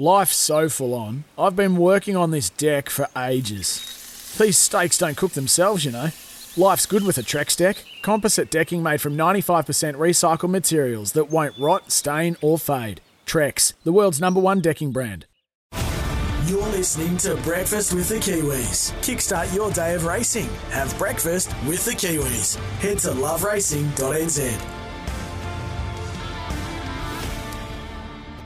Life's so full on. I've been working on this deck for ages. These steaks don't cook themselves, you know. Life's good with a Trex deck. Composite decking made from 95% recycled materials that won't rot, stain, or fade. Trex, the world's number one decking brand. You're listening to Breakfast with the Kiwis. Kickstart your day of racing. Have breakfast with the Kiwis. Head to loveracing.nz.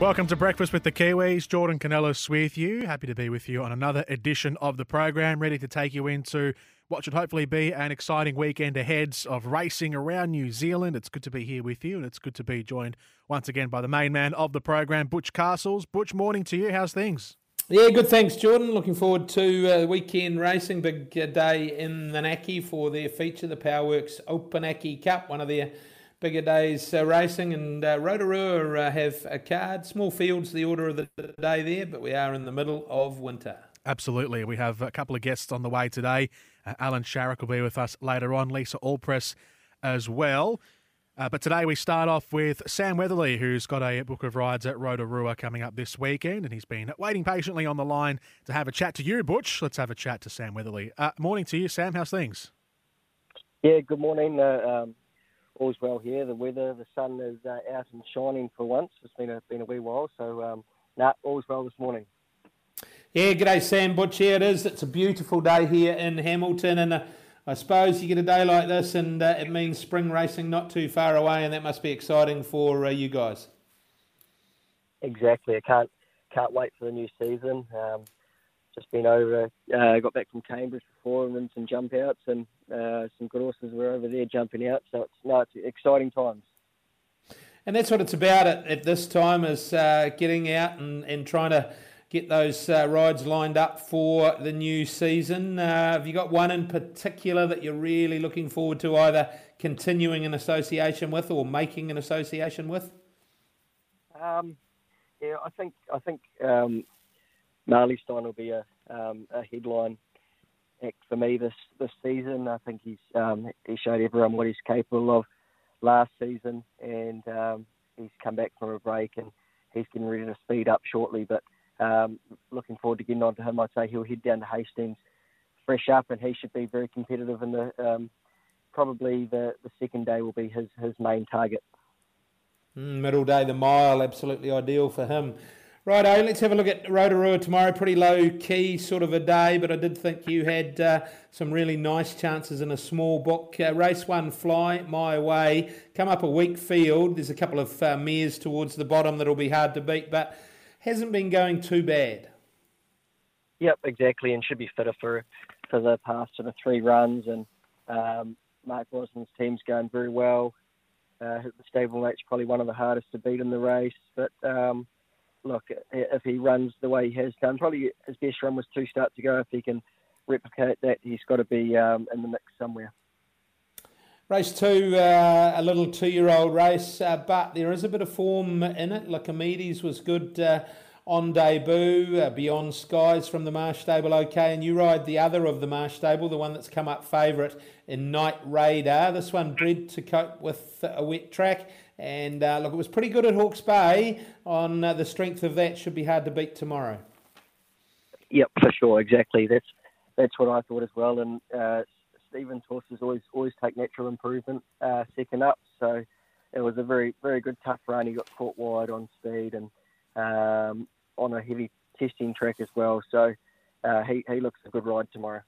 Welcome to Breakfast with the Kiwis. Jordan Canellis with you. Happy to be with you on another edition of the program, ready to take you into what should hopefully be an exciting weekend ahead of racing around New Zealand. It's good to be here with you, and it's good to be joined once again by the main man of the program, Butch Castles. Butch, morning to you. How's things? Yeah, good. Thanks, Jordan. Looking forward to uh, weekend racing. Big uh, day in the Naki for their feature, the Powerworks Opunake Cup, one of their bigger days uh, racing. And uh, Rotorua uh, have a card. Small fields, the order of the day there, but we are in the middle of winter. Absolutely. We have a couple of guests on the way today. Uh, Alan Sharrock will be with us later on, Lisa Allpress as well. Uh, but today we start off with Sam Weatherley, who's got a book of rides at Rotorua coming up this weekend, and he's been waiting patiently on the line to have a chat to you, Butch. Let's have a chat to Sam Weatherley. Uh, morning to you, Sam. How's things? Yeah, good morning. Uh, um, all's well here. The weather, the sun is uh, out and shining for once. It's been a been a wee while, so um, nah, all's well this morning. Yeah, g'day Sam Butch. Here it is. It's a beautiful day here in Hamilton, and uh, I suppose you get a day like this, and uh, it means spring racing not too far away, and that must be exciting for uh, you guys. Exactly. I can't can't wait for the new season. Um, just been over. Uh, got back from Cambridge before and some jump outs, and uh, some good horses were over there jumping out. So it's no, it's exciting times. And that's what it's about at, at this time is uh, getting out and, and trying to get those uh, rides lined up for the new season. Uh, have you got one in particular that you're really looking forward to either continuing an association with or making an association with? Um, yeah, I think I think um, Marleystein will be a, um, a headline act for me this this season. I think he's um, he showed everyone what he's capable of last season, and um, he's come back from a break and he's getting ready to speed up shortly. But um, looking forward to getting on to him. I'd say he'll head down to Hastings fresh up, and he should be very competitive. And the um, probably the, the second day will be his his main target. Mm, middle day, the mile, absolutely ideal for him. Righto, let's have a look at Rotorua tomorrow. Pretty low key sort of a day, but I did think you had uh, some really nice chances in a small book. Uh, race one, Fly My Way. Come up a weak field. There's a couple of uh, mares towards the bottom that'll be hard to beat, but hasn't been going too bad. Yep, exactly, and should be fitter for for the past sort of three runs. And um, Mark Wilson's team's going very well. Uh, the stablemate's probably one of the hardest to beat in the race, but um, look, if he runs the way he has done, probably his best run was two starts ago. If he can replicate that, he's got to be um, in the mix somewhere. Race two, uh, a little two-year-old race, uh, but there is a bit of form in it. Lycomedes was good uh, on debut. Uh, Beyond Skies from the Marsh Stable, okay, and you ride the other of the Marsh Stable, the one that's come up favourite in Night Radar. This one bred to cope with a wet track. And uh, look, it was pretty good at Hawke's Bay. On uh, the strength of that, should be hard to beat tomorrow. Yep, for sure, exactly. That's that's what I thought as well. And uh, Stevens horses always always take natural improvement uh, second up, so it was a very very good tough run. He got caught wide on speed and um, on a heavy testing track as well. So uh, he he looks a good ride tomorrow.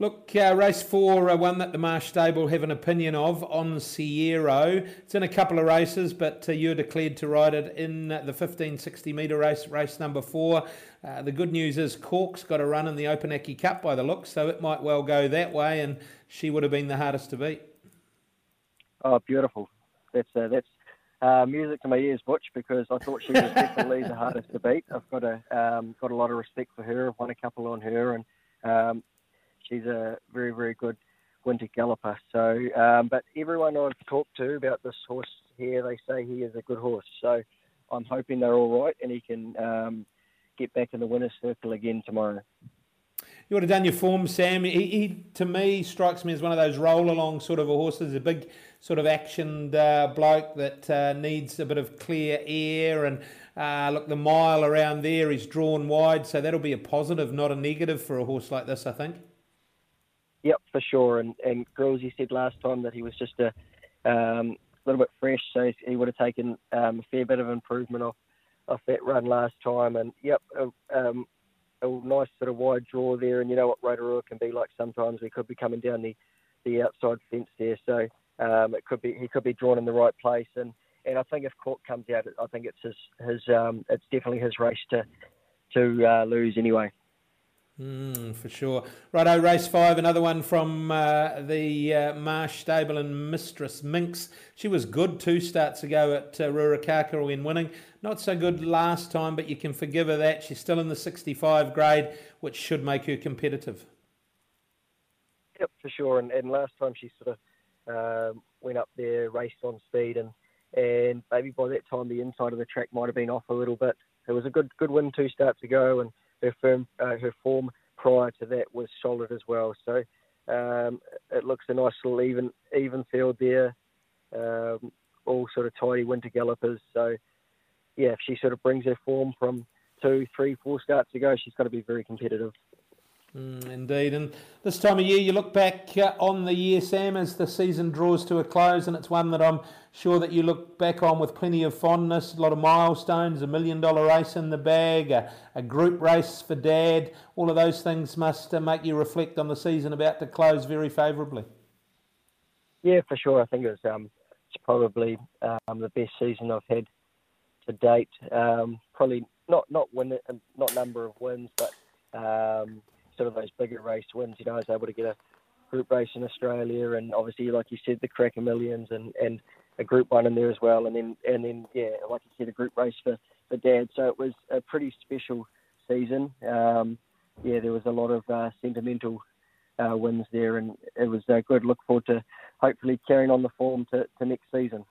Look, uh, race four, uh, one that the Marsh Stable have an opinion of on Sierra. It's in a couple of races, but uh, you're declared to ride it in the 1560 metre race, race number four. Uh, the good news is Cork's got a run in the Opunake Cup by the look, so it might well go that way, and she would have been the hardest to beat. Oh, beautiful! That's uh, that's uh, music to my ears, Butch, because I thought she was definitely the hardest to beat. I've got a um, got a lot of respect for her. I've won a couple on her, and um, she's a very very good winter galloper. So, um, but everyone I've talked to about this horse here, they say he is a good horse. So, I'm hoping they're all right, and he can um, get back in the winner's circle again tomorrow. You would have done your form, Sam. He, he, to me, strikes me as one of those roll along sort of a a big sort of actioned uh, bloke that uh, needs a bit of clear air. And uh, look, the mile around there is drawn wide, so that'll be a positive, not a negative for a horse like this, I think. Yep, for sure. And and Grillsy said last time that he was just a um, little bit fresh, so he would have taken um, a fair bit of improvement off off that run last time. And yep, um, a nice sort of wide draw there. And you know what Rotorua can be like sometimes. We could be coming down the, the outside fence there. So um, it could be he could be drawn in the right place. And, and I think if Cork comes out, I think it's his his um, it's definitely his race to to uh, lose anyway. Mm, for sure. Righto, race five, another one from uh, the uh, Marsh Stable and Mistress Minx. She was good two starts ago at uh, in winning. Not so good last time, but you can forgive her that. She's still in the 65 grade, which should make her competitive. Yep, for sure. And, and last time she sort of um, went up there, raced on speed, and, and maybe by that time the inside of the track might have been off a little bit. It was a good good win two starts ago, and her firm, uh, her form prior to that was solid as well. So um, it looks a nice little even even field there, um, all sort of tidy winter gallopers. So yeah, if she sort of brings her form from two, three, four starts ago, she's got to be very competitive. Mm, indeed, and this time of year, you look back uh, on the year, Sam, as the season draws to a close, and it's one that I'm sure that you look back on with plenty of fondness. A lot of milestones, a million dollar race in the bag, a, a group race for Dad. All of those things must uh, make you reflect on the season about to close very favourably. Yeah, for sure. I think it was um, it's probably um, the best season I've had to date. Um, probably not not win not number of wins, but um, sort of those bigger race wins. You know, I was able to get a group race in Australia, and obviously, like you said, the Karaka Millions, and and a Group One in there as well, and then and then yeah, like you said, a group race for for Dad. So it was a pretty special season. Um, yeah, there was a lot of uh, sentimental uh, wins there, and it was uh, good. Look forward to hopefully carrying on the form to, to next season.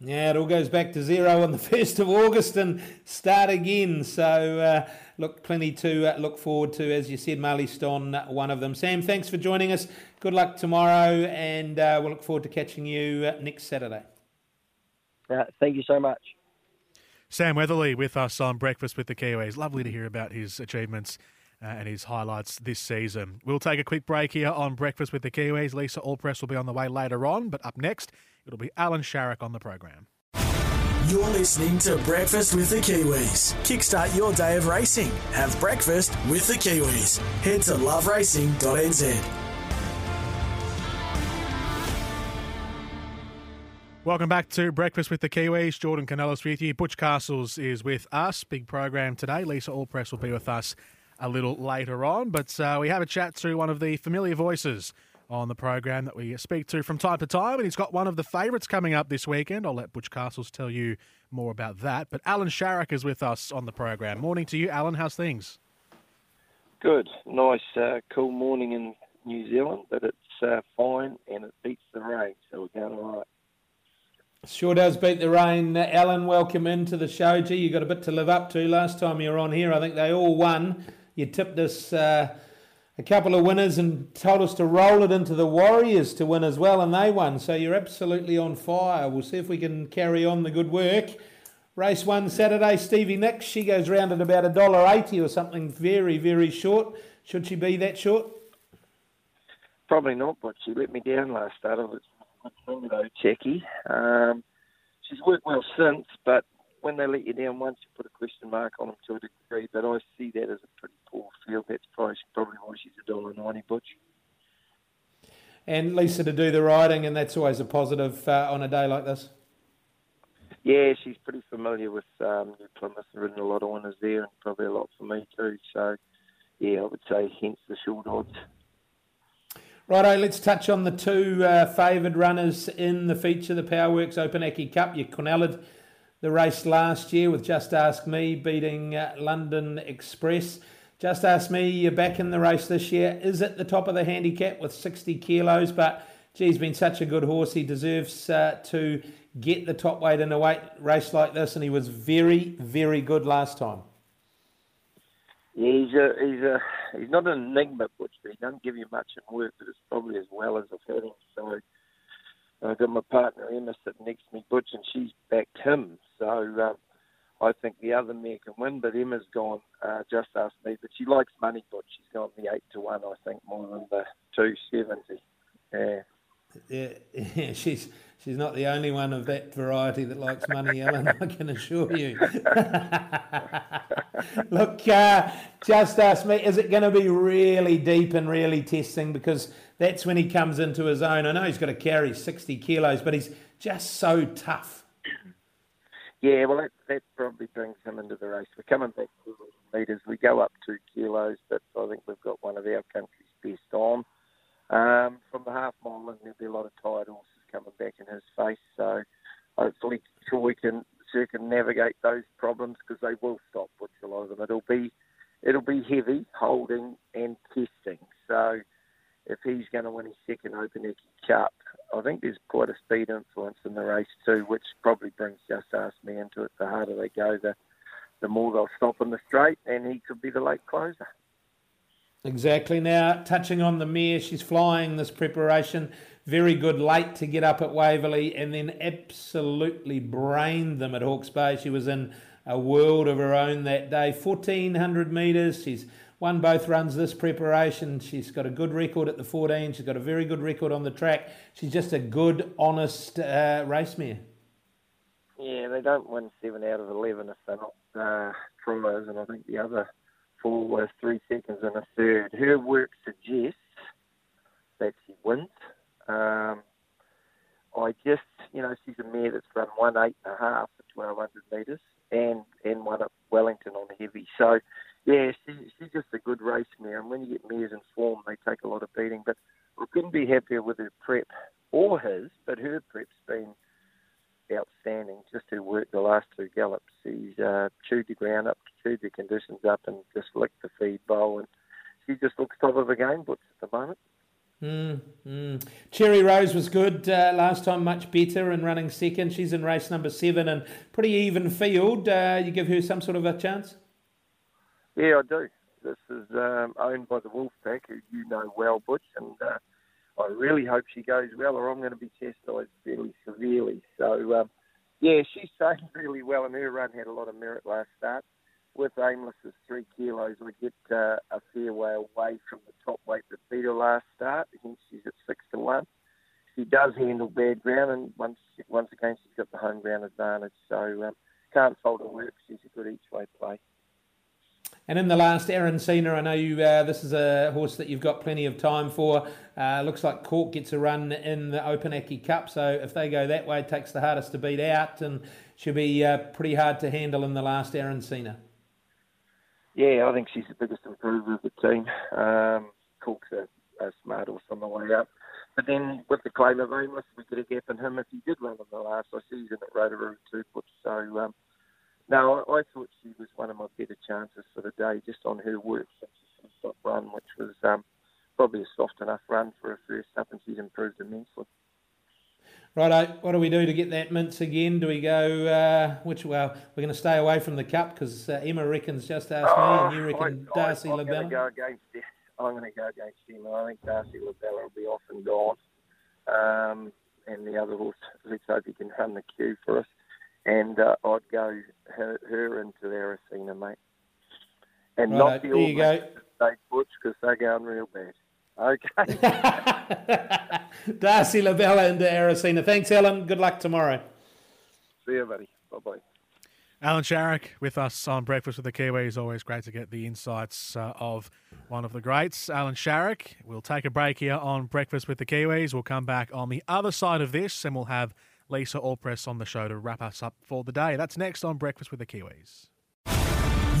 Yeah, it all goes back to zero on the 1st of August and start again. So, uh, look, plenty to uh, look forward to. As you said, Marley Stone, one of them. Sam, thanks for joining us. Good luck tomorrow, and uh, we'll look forward to catching you uh, next Saturday. Uh, thank you so much. Sam Weatherley with us on Breakfast with the Kiwis. Lovely to hear about his achievements Uh, and his highlights this season. We'll take a quick break here on Breakfast with the Kiwis. Lisa Allpress will be on the way later on, but up next, it'll be Alan Sharrock on the program. You're listening to Breakfast with the Kiwis. Kickstart your day of racing. Have breakfast with the Kiwis. Head to loveracing.nz. Welcome back to Breakfast with the Kiwis. Jordan Canellis with you. Butch Castles is with us. Big program today. Lisa Allpress will be with us a little later on. But uh, we have a chat to one of the familiar voices on the program that we speak to from time to time, and he's got one of the favourites coming up this weekend. I'll let Butch Castles tell you more about that. But Alan Sharrock is with us on the program. Morning to you, Alan. How's things? Good. Nice, uh, cool morning in New Zealand, but it's uh, fine and it beats the rain, so we're going all right. Sure does beat the rain. Uh, Alan, welcome into the show. Gee, you got a bit to live up to. Last time you were on here, I think they all won. You tipped us uh, a couple of winners and told us to roll it into the Warriors to win as well, and they won. So you're absolutely on fire. We'll see if we can carry on the good work. Race one Saturday, Stevie Nicks. She goes round at about a dollar eighty or something, very very short. Should she be that short? Probably not, but she let me down last start. Good though, Checky. Um, she's worked well since, but when they let you down once, you put a question mark on them to a degree. But I see that as a pretty poor field. That's probably, probably why she's a dollar ninety, Butch. And Lisa to do the riding, and that's always a positive uh, on a day like this. Yeah, she's pretty familiar with um, New Plymouth. Ridden a lot of winners there, and probably a lot for me too. So, yeah, I would say hence the short odds. Righto, let's touch on the two uh, favoured runners in the feature, the Powerworks Opunake Cup. Your Cornelled the race last year with Just Ask Me beating uh, London Express. Just Ask Me, you're back in the race this year. Is at the top of the handicap with 60 kilos, but gee, he's been such a good horse. He deserves uh, to get the top weight in a weight race like this, and he was very, very good last time. Yeah, he's a he's a he's not an enigma, Butch, but he doesn't give you much in work, but it's probably as well as I've had him. So I've got my partner Emma sitting next to me, Butch, and she's backed him. So um, I think the other mare can win, but Emma's gone. Uh, just asked me, but she likes money, Butch. She's gone the eight to one, I think, more than the two seventy. Yeah. Yeah, she's she's not the only one of that variety that likes money, Alan. I can assure you. Look, uh, just ask me: Is it going to be really deep and really testing? Because that's when he comes into his own. I know he's got to carry sixty kilos, but he's just so tough. Yeah, well, that, that probably brings him into the race. We're coming back to meters. We go up two kilos, but I think we've got one of our country's best on. Um, from the half mile, and there'll be a lot of tired horses coming back in his face. So hopefully, we can circumnavigate those problems because they will stop, which a lot of them. It'll be it'll be heavy holding and testing. So if he's going to win his second Open Opunake Cup, I think there's quite a speed influence in the race too, which probably brings Just Ask Me into it. The harder they go, the the more they'll stop in the straight, and he could be the late closer. Exactly. Now, touching on the mare, she's flying this preparation. Very good late to get up at Waverley and then absolutely brained them at Hawke's Bay. She was in a world of her own that day. 1400 metres. She's won both runs this preparation. She's got a good record at the 14. She's got a very good record on the track. She's just a good, honest uh, race mare. Yeah, they don't win seven out of 11 if they're not uh, and I think the other four was three seconds and a third. Her work suggests that she wins. Um, I just, you know, she's a mare that's run one eight and a half at 1200 metres and and one at Wellington on heavy. So, yeah, she, she's just a good race mare. And when you get mares in form, they take a lot of beating. But I couldn't be happier with her prep or his, but her prep's been outstanding. Just her work the last two gallops. She's uh, chewed the ground up, chewed the conditions up, and just licked the feed bowl. And she just looks top of the game, Butch, at the moment. Mm, mm. Cherry Rose was good uh, last time, much better and running second. She's in race number seven and pretty even field. Uh, you give her some sort of a chance? Yeah, I do. This is um, owned by the Wolfpack, who you know well, Butch, and uh, I really hope she goes well, or I'm going to be chastised fairly severely. So, um, yeah, she's saying really well, and her run had a lot of merit last start with Aimless's three kilos, we get uh, a fair way away from the top weight that beat her last start. Hence, she's at six to one. She does handle bad ground, and once once again, she's got the home ground advantage. So um, can't fault her work. She's a good each way play. And in the last, Aracena, I know you. Uh, this is a horse that you've got plenty of time for. Uh, looks like Cork gets a run in the Opunake Cup, so if they go that way, it takes the hardest to beat out, and should be uh, pretty hard to handle in the last Aracena. Yeah, I think she's the biggest improver of the team. Um, Cook's a, a smart horse on the way up. But then with the claim of Aimless, we could have gap in him if he did run in the last. I see he's in at Rotorua too, but so um, no, I, I thought she was one of my better chances for the day, just on her work since she stopped run, which was um, probably a soft enough run for her first up, and she's improved immensely. Righto, what do we do to get that mince again? Do we go, uh, which, well, we're going to stay away from the cup because uh, Emma reckons just ask me and you oh, reckon I, Darcy I, I'm Going to go against, I'm going to go against Emma. I think Darcy LaBella will be off and gone. Um, and the other horse, let's hope he can run the queue for us. And uh, I'd go her, her into Aracena, mate. And right, not the All Blacks State Butch because they're going real bad. Okay. Darcy LaBella into Aracena. Thanks, Alan. Good luck tomorrow. See you, buddy. Bye bye. Alan Sharrock with us on Breakfast with the Kiwis. Always great to get the insights uh, of one of the greats, Alan Sharrock. We'll take a break here on Breakfast with the Kiwis. We'll come back on the other side of this and we'll have Lisa Allpress on the show to wrap us up for the day. That's next on Breakfast with the Kiwis.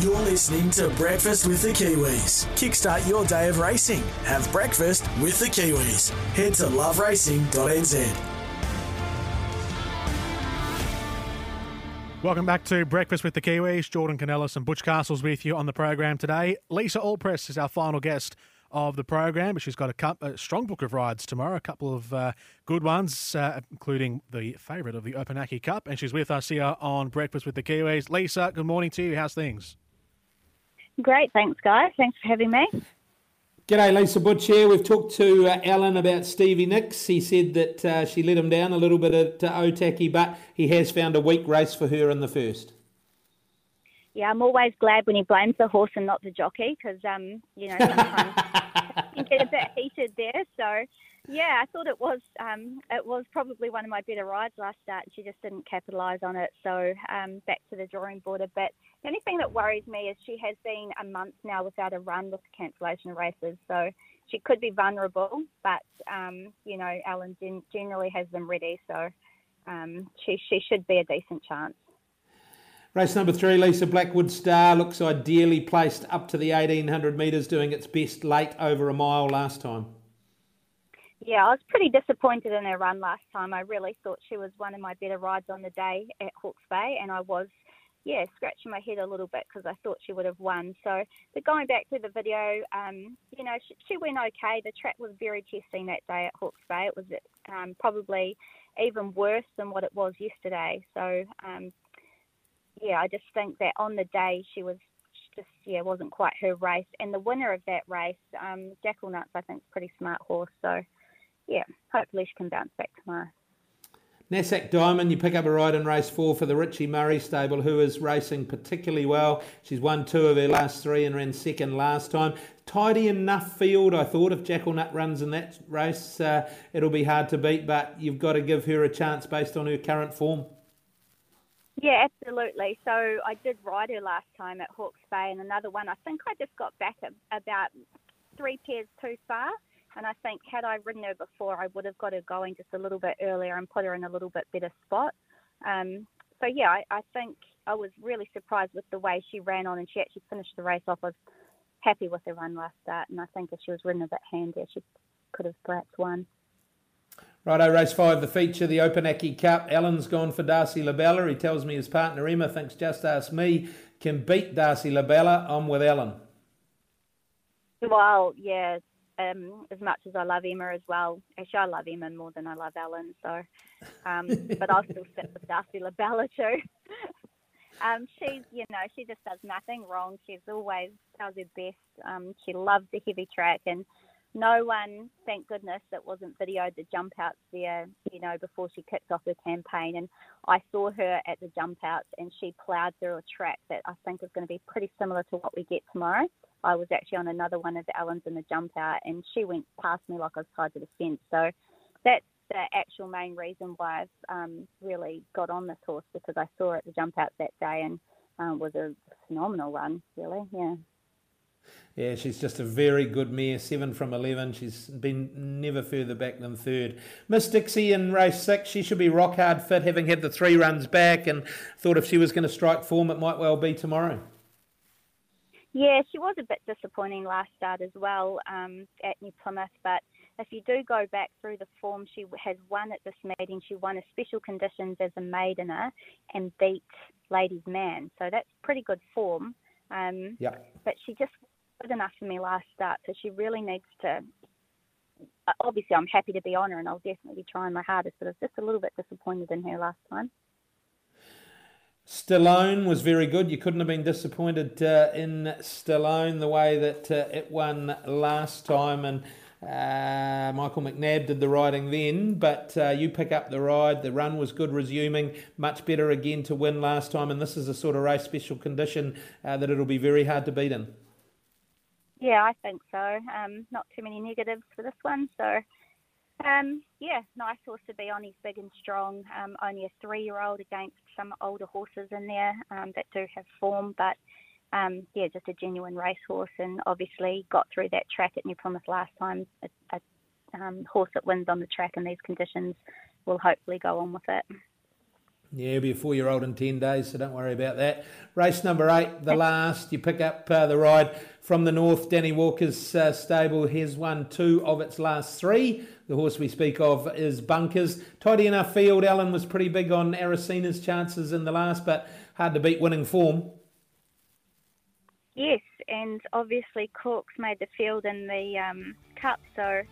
You're listening to Breakfast with the Kiwis. Kickstart your day of racing. Have breakfast with the Kiwis. Head to loveracing.nz. Welcome back to Breakfast with the Kiwis. Jordan Canellis and Butch Castles with you on the program today. Lisa Allpress is our final guest of the program, but she's got a, cup, a strong book of rides tomorrow, a couple of uh, good ones, uh, including the favourite of the Opunake Cup, and she's with us here on Breakfast with the Kiwis. Lisa, good morning to you. How's things? Great, thanks, guys. Thanks for having me. G'day, Lisa Butch here. We've talked to uh, Alan about Stevie Nicks. He said that uh, she let him down a little bit at uh, Otaki, but he has found a weak race for her in the first. Yeah, I'm always glad when he blames the horse and not the jockey because, um, you know, sometimes you get a bit heated there. So, yeah, I thought it was um, it was probably one of my better rides last start. She just didn't capitalise on it. So, um, back to the drawing board a bit. The only thing that worries me is she has been a month now without a run with the cancellation of races, so she could be vulnerable. But um, you know, Alan gen- generally has them ready, so um, she she should be a decent chance. Race number three, Lisa Blackwood Star looks ideally placed up to the 1800 metres, doing its best late over a mile last time. Yeah, I was pretty disappointed in her run last time. I really thought she was one of my better rides on the day at Hawke's Bay, and I was yeah, scratching my head a little bit because I thought she would have won. So, but going back to the video, um, you know, she, she, went okay. The track was very testing that day at Hawke's Bay. It was um, probably even worse than what it was yesterday. So, um, yeah, I just think that on the day she was just yeah wasn't quite her race. And the winner of that race, um, Jackal Nuts, I think, is pretty smart horse. So, yeah, hopefully she can bounce back tomorrow. Nassac Diamond, you pick up a ride in race four for the Richie Murray stable, who is racing particularly well. She's won two of her last three and ran second last time. Tidy enough field, I thought. If Jackal Nut runs in that race, uh, it'll be hard to beat, but you've got to give her a chance based on her current form. Yeah, absolutely. So I did ride her last time at Hawke's Bay, and another one. I think I just got back about three pairs too far. And I think had I ridden her before, I would have got her going just a little bit earlier and put her in a little bit better spot. Um, so yeah, I, I, think I was really surprised with the way she ran on, and she actually finished the race off. I was happy with her run last start, and I think if she was ridden a bit handier, she could have perhaps won. Righto, race five, the feature, the Opunake Cup. Alan's gone for Darcy Labella. He tells me his partner Emma thinks Just Ask Me can beat Darcy Labella. I'm with Alan. Well, yeah, um, as much as I love Emma as well. Actually, I love Emma more than I love Alan. So, um, but I'll still stick with Darcy Labella too. um, she's, you know, she just does nothing wrong. She's always does her best. Um, she loves the heavy track, and no one, thank goodness, that wasn't videoed the jump outs there, you know, before she kicked off her campaign. And I saw her at the jump outs, and she ploughed through a track that I think is going to be pretty similar to what we get tomorrow. I was actually on another one of the Allens in the jump out, and she went past me like I was tied to the fence. So that's the actual main reason why I've um, really got on this horse because I saw her at the jump out that day and um, was a phenomenal run, really. Yeah. Yeah, she's just a very good mare, seven from 11. She's been never further back than third. Miss Dixie in race six, she should be rock hard fit, having had the three runs back, and thought if she was going to strike form, it might well be tomorrow. Yeah, she was a bit disappointing last start as well um, at New Plymouth, but if you do go back through the form, she has won at this meeting. She won a special conditions as a maidener and beat Ladies Man, so that's pretty good form. Um, yeah. But she just enough for me last start, so she really needs to. Obviously, I'm happy to be on her, and I'll definitely be trying my hardest. But I was just a little bit disappointed in her last time. Stallone was very good. You couldn't have been disappointed uh, in Stallone the way that uh, it won last time, and uh, Michael McNab did the riding then. But uh, you pick up the ride. The run was good, resuming much better again to win last time, and this is a sort of race special condition uh, that it'll be very hard to beat in. Yeah, I think so. Um, not too many negatives for this one, so um, yeah, nice horse to be on. He's big and strong. Um, only a three-year-old against some older horses in there um, that do have form, but um, yeah, just a genuine racehorse. And obviously got through that track at New Plymouth last time. A, a um, horse that wins on the track in these conditions will hopefully go on with it. Yeah, he'll be a four year old in 10 days, so don't worry about that. Race number eight, the last. You pick up uh, the ride from the north. Danny Walker's uh, stable has won two of its last three. The horse we speak of is Bunkers. Tidy enough field. Alan was pretty big on Aracena's chances in the last, but hard to beat winning form. Yes, and obviously Corks made the field in the um, Cup, so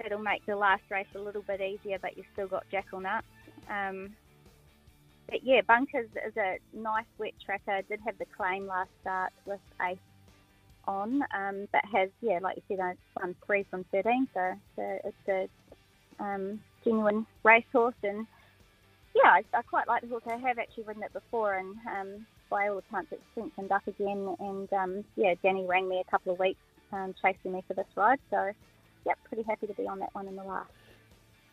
that'll make the last race a little bit easier, but you've still got Jackal Nuts. Um, but yeah, Bunkers is a nice wet tracker. Did have the claim last start with Ace on, um, but has yeah, like you said, uh, won three from thirteen. So, so it's a um, genuine racehorse, and yeah, I, I, quite like the horse. I have actually ridden it before, and um, by all accounts, it's strengthened up again. And um, yeah, Danny rang me a couple of weeks um, chasing me for this ride. So, yep, pretty happy to be on that one in the last.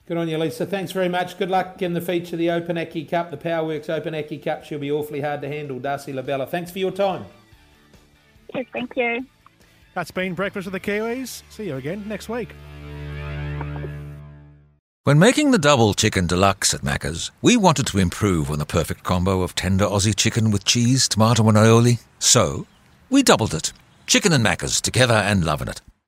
Good on you, Lisa. Thanks very much. Good luck in the feature, the Opunake Cup, the Powerworks Opunake Cup. She'll be awfully hard to handle, Darcy Labella. Thanks for your time. Yes, thank you. That's been Breakfast with the Kiwis. See you again next week. When making the double chicken deluxe at Macca's, we wanted to improve on the perfect combo of tender Aussie chicken with cheese, tomato, and aioli. So, we doubled it. Chicken and Macca's together and loving it.